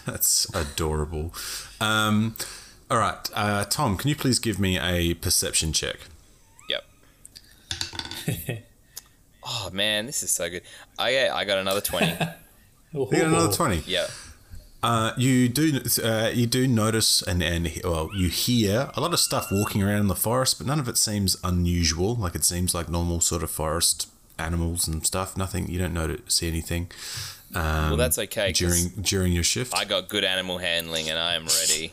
That's adorable. Um, all right, uh, Tom, can you please give me a perception check? Yep. oh man, this is so good. I yeah, I got another twenty. You got another twenty. yeah. Uh, you do uh, you do notice and and well you hear a lot of stuff walking around in the forest, but none of it seems unusual. Like it seems like normal sort of forest animals and stuff. Nothing you don't notice see anything. um, Well, that's okay during during your shift. I got good animal handling and I am ready.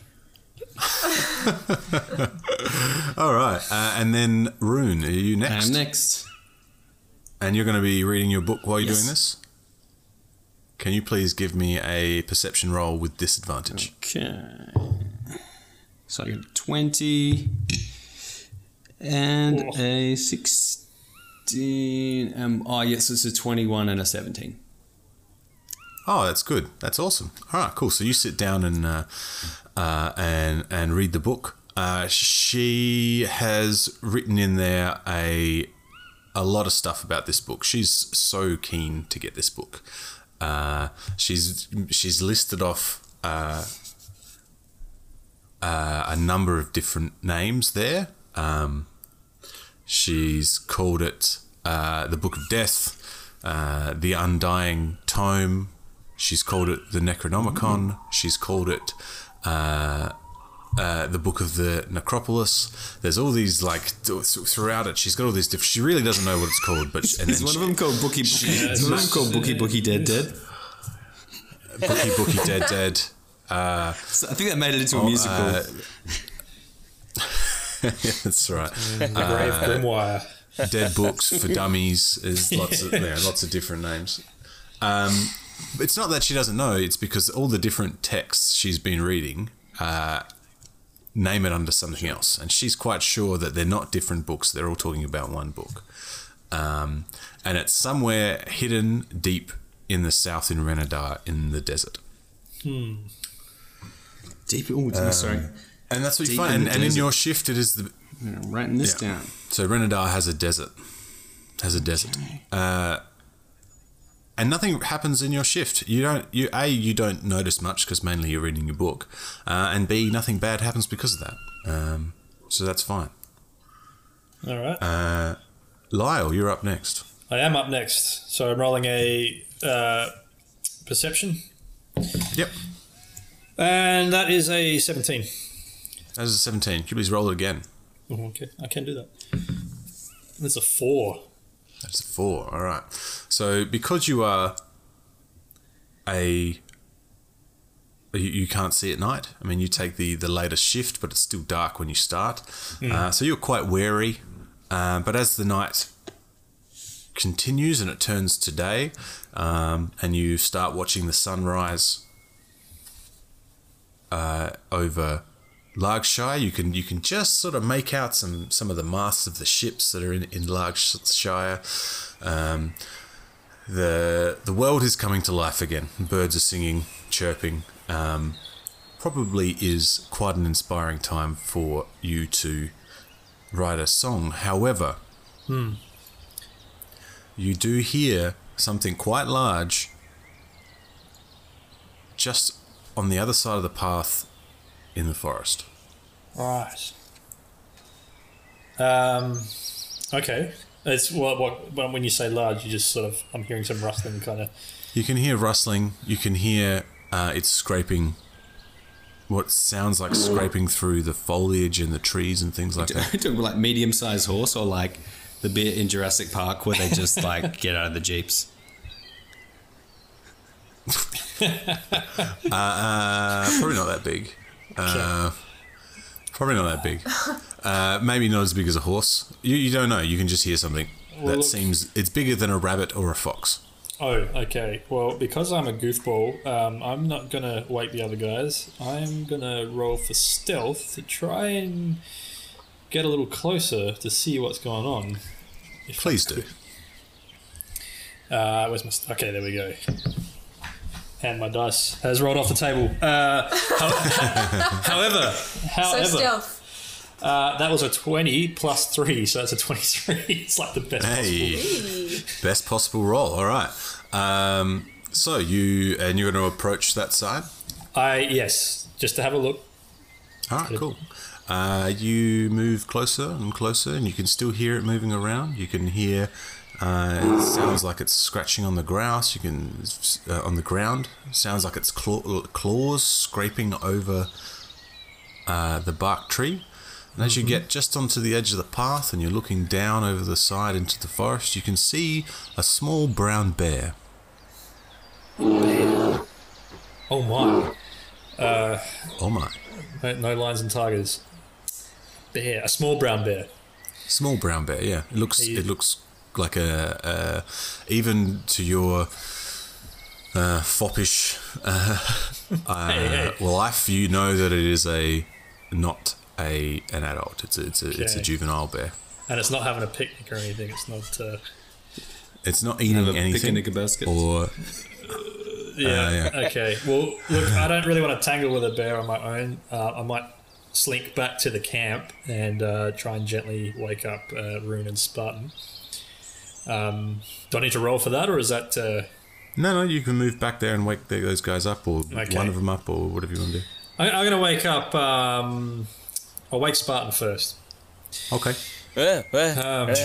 All right, uh, and then Rune, are you next? I'm next. And you're going to be reading your book while you're Yes. doing this. Can you please give me a perception roll with disadvantage? Okay. So I got 20 and Oh. a 16. Um, oh, yes, it's a 21 and a 17. Oh, that's good. That's awesome. All right, cool. So you sit down and uh, uh, and and read the book. Uh, she has written in there a a lot of stuff about this book. She's so keen to get this book. Uh, she's she's listed off uh, uh, a number of different names there. Um, she's called it uh, the Book of Death, uh, the Undying Tome. She's called it the Necronomicon. She's called it uh, uh, the Book of the Necropolis. There's all these like throughout it. She's got all these different. She really doesn't know what it's called, but and Is then one she- of them called Bookie Bookie? Is one of them called Bookie Bookie Dead Dead? Bookie Bookie Dead Dead. So I think that made it into a Oh, musical. uh, That's right. The Grave Grimoire. Dead books for dummies. There's lots of yeah, lots of different names. Um, it's not that she doesn't know. It's because all the different texts she's been reading uh, name it under something else, and she's quite sure that they're not different books. They're all talking about one book, um, and it's somewhere hidden deep in the south in Renadar in the desert. Deep. Oh, sorry. And that's what you find. in And, and in your shift, it is the I'm writing this Yeah. down. So Renadar has a desert. Has a desert. Uh, and nothing happens in your shift. You don't. You a you don't notice much because mainly you're reading your book, uh, and b nothing bad happens because of that. Um, so that's fine. All right. Uh, Lyle, you're up next. I am up next. So I'm rolling a uh, perception. Yep. And that is a 17. That is a 17. Could you please roll it again? Okay, I can do that. There's a 4. That's a four. All right. So because you are a you, you can't see at night. I mean, you take the the later shift, but it's still dark when you start. Uh, so you're quite wary. Uh, but as the night continues and it turns to day, um, and you start watching the sunrise uh, over Largshire, you can you can just sort of make out some some of the masts of the ships that are in in Largshire. Um, the the world is coming to life again. Birds are singing, chirping. Um, probably is quite an inspiring time for you to write a song. However, you do hear something quite large just on the other side of the path in the forest. Right. Um, okay. It's what, what when when you say large, you just sort of I'm hearing some rustling kind of. You can hear rustling. You can hear uh, it's scraping. What sounds like scraping through the foliage and the trees and things like that. Talking like medium sized horse or like the bit in Jurassic Park where they just like get out of the jeeps. Uh, probably not that big. Uh, probably not that big. Uh, maybe not as big as a horse. You, you don't know. You can just hear something Well, that look- seems it's bigger than a rabbit or a fox. Oh, okay. Well, because I'm a goofball, um, I'm not gonna wake the other guys. I'm gonna roll for stealth to try and get a little closer to see what's going on. Please do. Uh, where's my? St- okay, there we go. And my dice has rolled off the table. Uh, how- however, So however, stealth. uh, that was a twenty plus three, so that's a twenty-three. it's like the best Hey, Hey. best possible roll. All right. Um, so you and you're going to approach that side. I yes, just to have a look. All right, cool. Uh, you move closer and closer, and you can still hear it moving around. You can hear uh, it sounds like it's scratching on the grass. You can uh, on the ground. sounds like it's claw- claws scraping over uh, the bark tree. And as you get just onto the edge of the path, and you're looking down over the side into the forest, you can see a small brown bear. Oh my. Oh my. No, no lions and tigers. Bear. A small brown bear. Small brown bear, yeah. It looks He- it looks like a, a even to your uh, foppish uh, uh, Hey, hey. life, you know that it is a not a an adult. It's a, it's a, it's a juvenile bear. And it's not having a picnic or anything. It's not. Uh, It's not eating Have a anything. picnic basket. Or yeah. yeah. Okay. Well, look, I don't really want to tangle with a bear on my own. Uh, I might slink back to the camp and uh, try and gently wake up uh, Rune and Spartan. Um, do I need to roll for that, or is that? Uh, no, no, you can move back there and wake the- those guys up, or Okay. one of them up, or whatever you want to do. I, I'm going to wake up. Um, I'll wake Spartan first. Okay. Uh, uh, Um.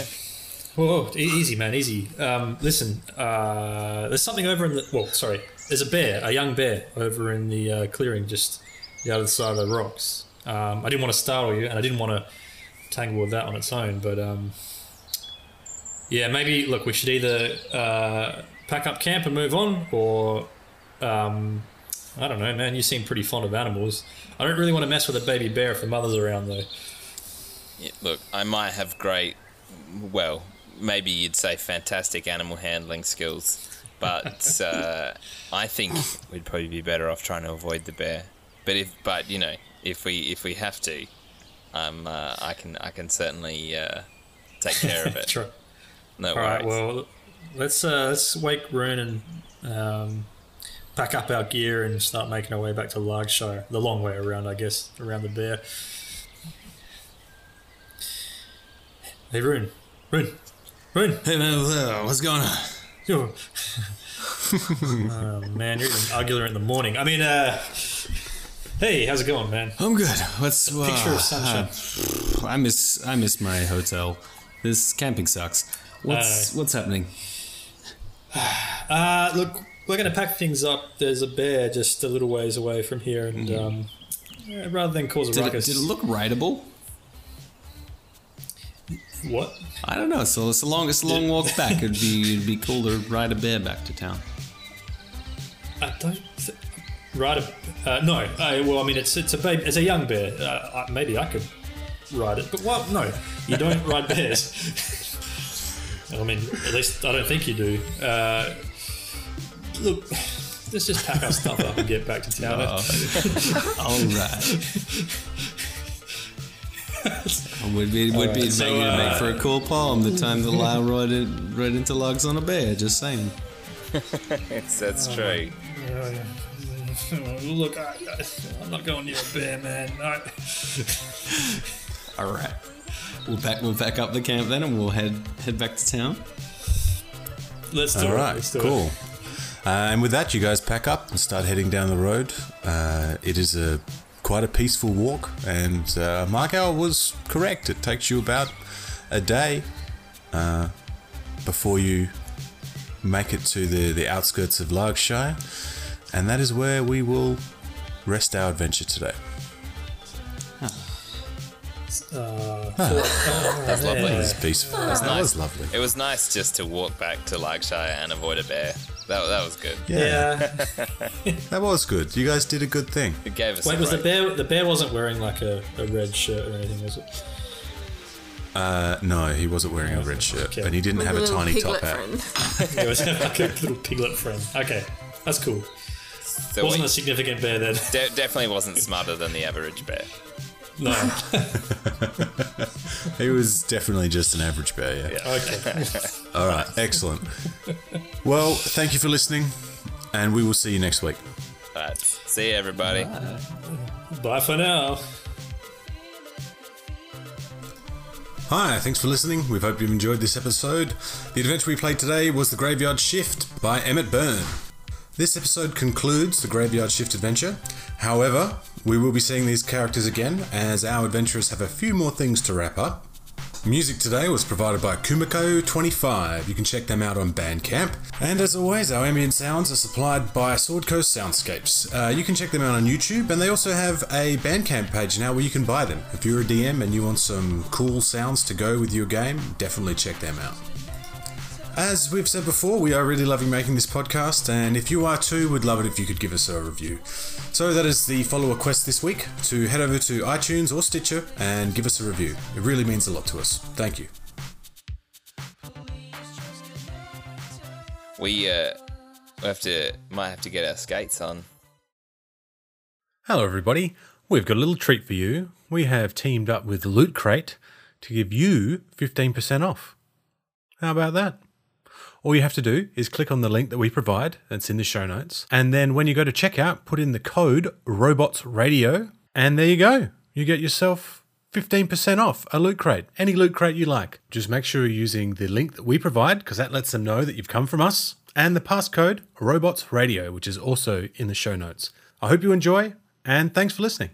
Whoa, easy, man, easy. Um, listen, uh, there's something over in the. Well, sorry, there's a bear, a young bear, over in the uh, clearing just the other side of the rocks. Um, I didn't want to startle you, and I didn't want to tangle with that on its own, but um, yeah, maybe look, we should either uh, pack up camp and move on, or um, I don't know, man. You seem pretty fond of animals. I don't really want to mess with a baby bear if the mother's around, though. Yeah, look, I might have great, well, maybe you'd say fantastic animal handling skills, but uh, I think we'd probably be better off trying to avoid the bear. But if, but you know, if we if we have to, um, uh, I can I can certainly uh, take care of it. Sure. No All right. worries. Well, let's uh, let's wake Rune and um, pack up our gear and start making our way back to Largshire. The long way around, I guess, around the bear. Hey, Rune, Rune, Rune. Hey man, uh, what's going on? Yo. oh man, you're even uglier in the morning. I mean, uh, hey, how's it going, man? I'm good. What's uh, Picture of sunshine. uh, I miss I miss my hotel. This camping sucks. What's what's happening? Uh, look, we're going to pack things up. There's a bear just a little ways away from here, and um, yeah, rather than cause a Did it, ruckus, did it look rideable? what? I don't know. So it's a long it's a long walk back. It'd be it'd be cool to ride a bear back to town. I don't. Th- ride a uh, no. Uh, well, I mean, it's it's a baby, it's a young bear. Uh, maybe I could ride it, but what? No, you don't ride bears. I mean, at least I don't think you do. Uh, look, let's just pack our stuff up and get back to town. All right. would be would be Alright, so, making it make uh, for a cool poem. The time the lion rode it rode into logs on a bear. Just saying. It's, that's true. look, I, I, I'm not going near a bear, man. I, All right. We'll pack we'll pack up the camp then, and we'll head head back to town. let's do All it. right, Let's do cool. It. Uh, and with that, you guys pack up and start heading down the road. Uh, it is a quite a peaceful walk, and uh, Markow was correct. It takes you about a day uh, before you make it to the, the outskirts of Largshire, and that is where we will rest our adventure today. That's lovely. That was peaceful. that nice. was lovely. It was nice just to walk back to Larkshire and avoid a bear. That, that was good. Yeah, Yeah. that was good. You guys did a good thing. It gave us Wait, a was the bear? The bear wasn't wearing like a, a red shirt or anything, was it? Uh, no, he wasn't wearing a red shirt, Okay. and he didn't have a tiny top hat. friend. It was like a little piglet friend. Okay, that's cool. So Wasn't we- a significant bear then. de- definitely wasn't smarter than the average bear. No. He was definitely just an average bear, yeah. Okay. All right, excellent. Well, thank you for listening, and we will see you next week. Alright, see you everybody. Bye for now. Hi, thanks for listening. We hope you've enjoyed this episode. The adventure we played today was The Graveyard Shift by Emmett Byrne. This episode concludes the Graveyard Shift adventure. However, we will be seeing these characters again as our adventurers have a few more things to wrap up. Music today was provided by Kumiko25. You can check them out on Bandcamp. And as always, our ambient sounds are supplied by Sword Coast Soundscapes. Uh, you can check them out on YouTube, and they also have a Bandcamp page now where you can buy them. If you're a DM and you want some cool sounds to go with your game, definitely check them out. As we've said before, we are really loving making this podcast, and if you are too, we'd love it if you could give us a review. So that is the follower quest this week to head over to iTunes or Stitcher and give us a review. It really means a lot to us. Thank you. We uh, we have to might have to get our skates on. Hello, everybody. We've got a little treat for you. We have teamed up with Loot Crate to give you 15% off. How about that? All you have to do is click on the link that we provide, that's in the show notes. And then when you go to checkout, put in the code Robots Radio, and there you go. You get yourself 15% off a loot crate, any loot crate you like. Just make sure you're using the link that we provide because that lets them know that you've come from us, and the passcode Robots Radio, which is also in the show notes. I hope you enjoy, and thanks for listening.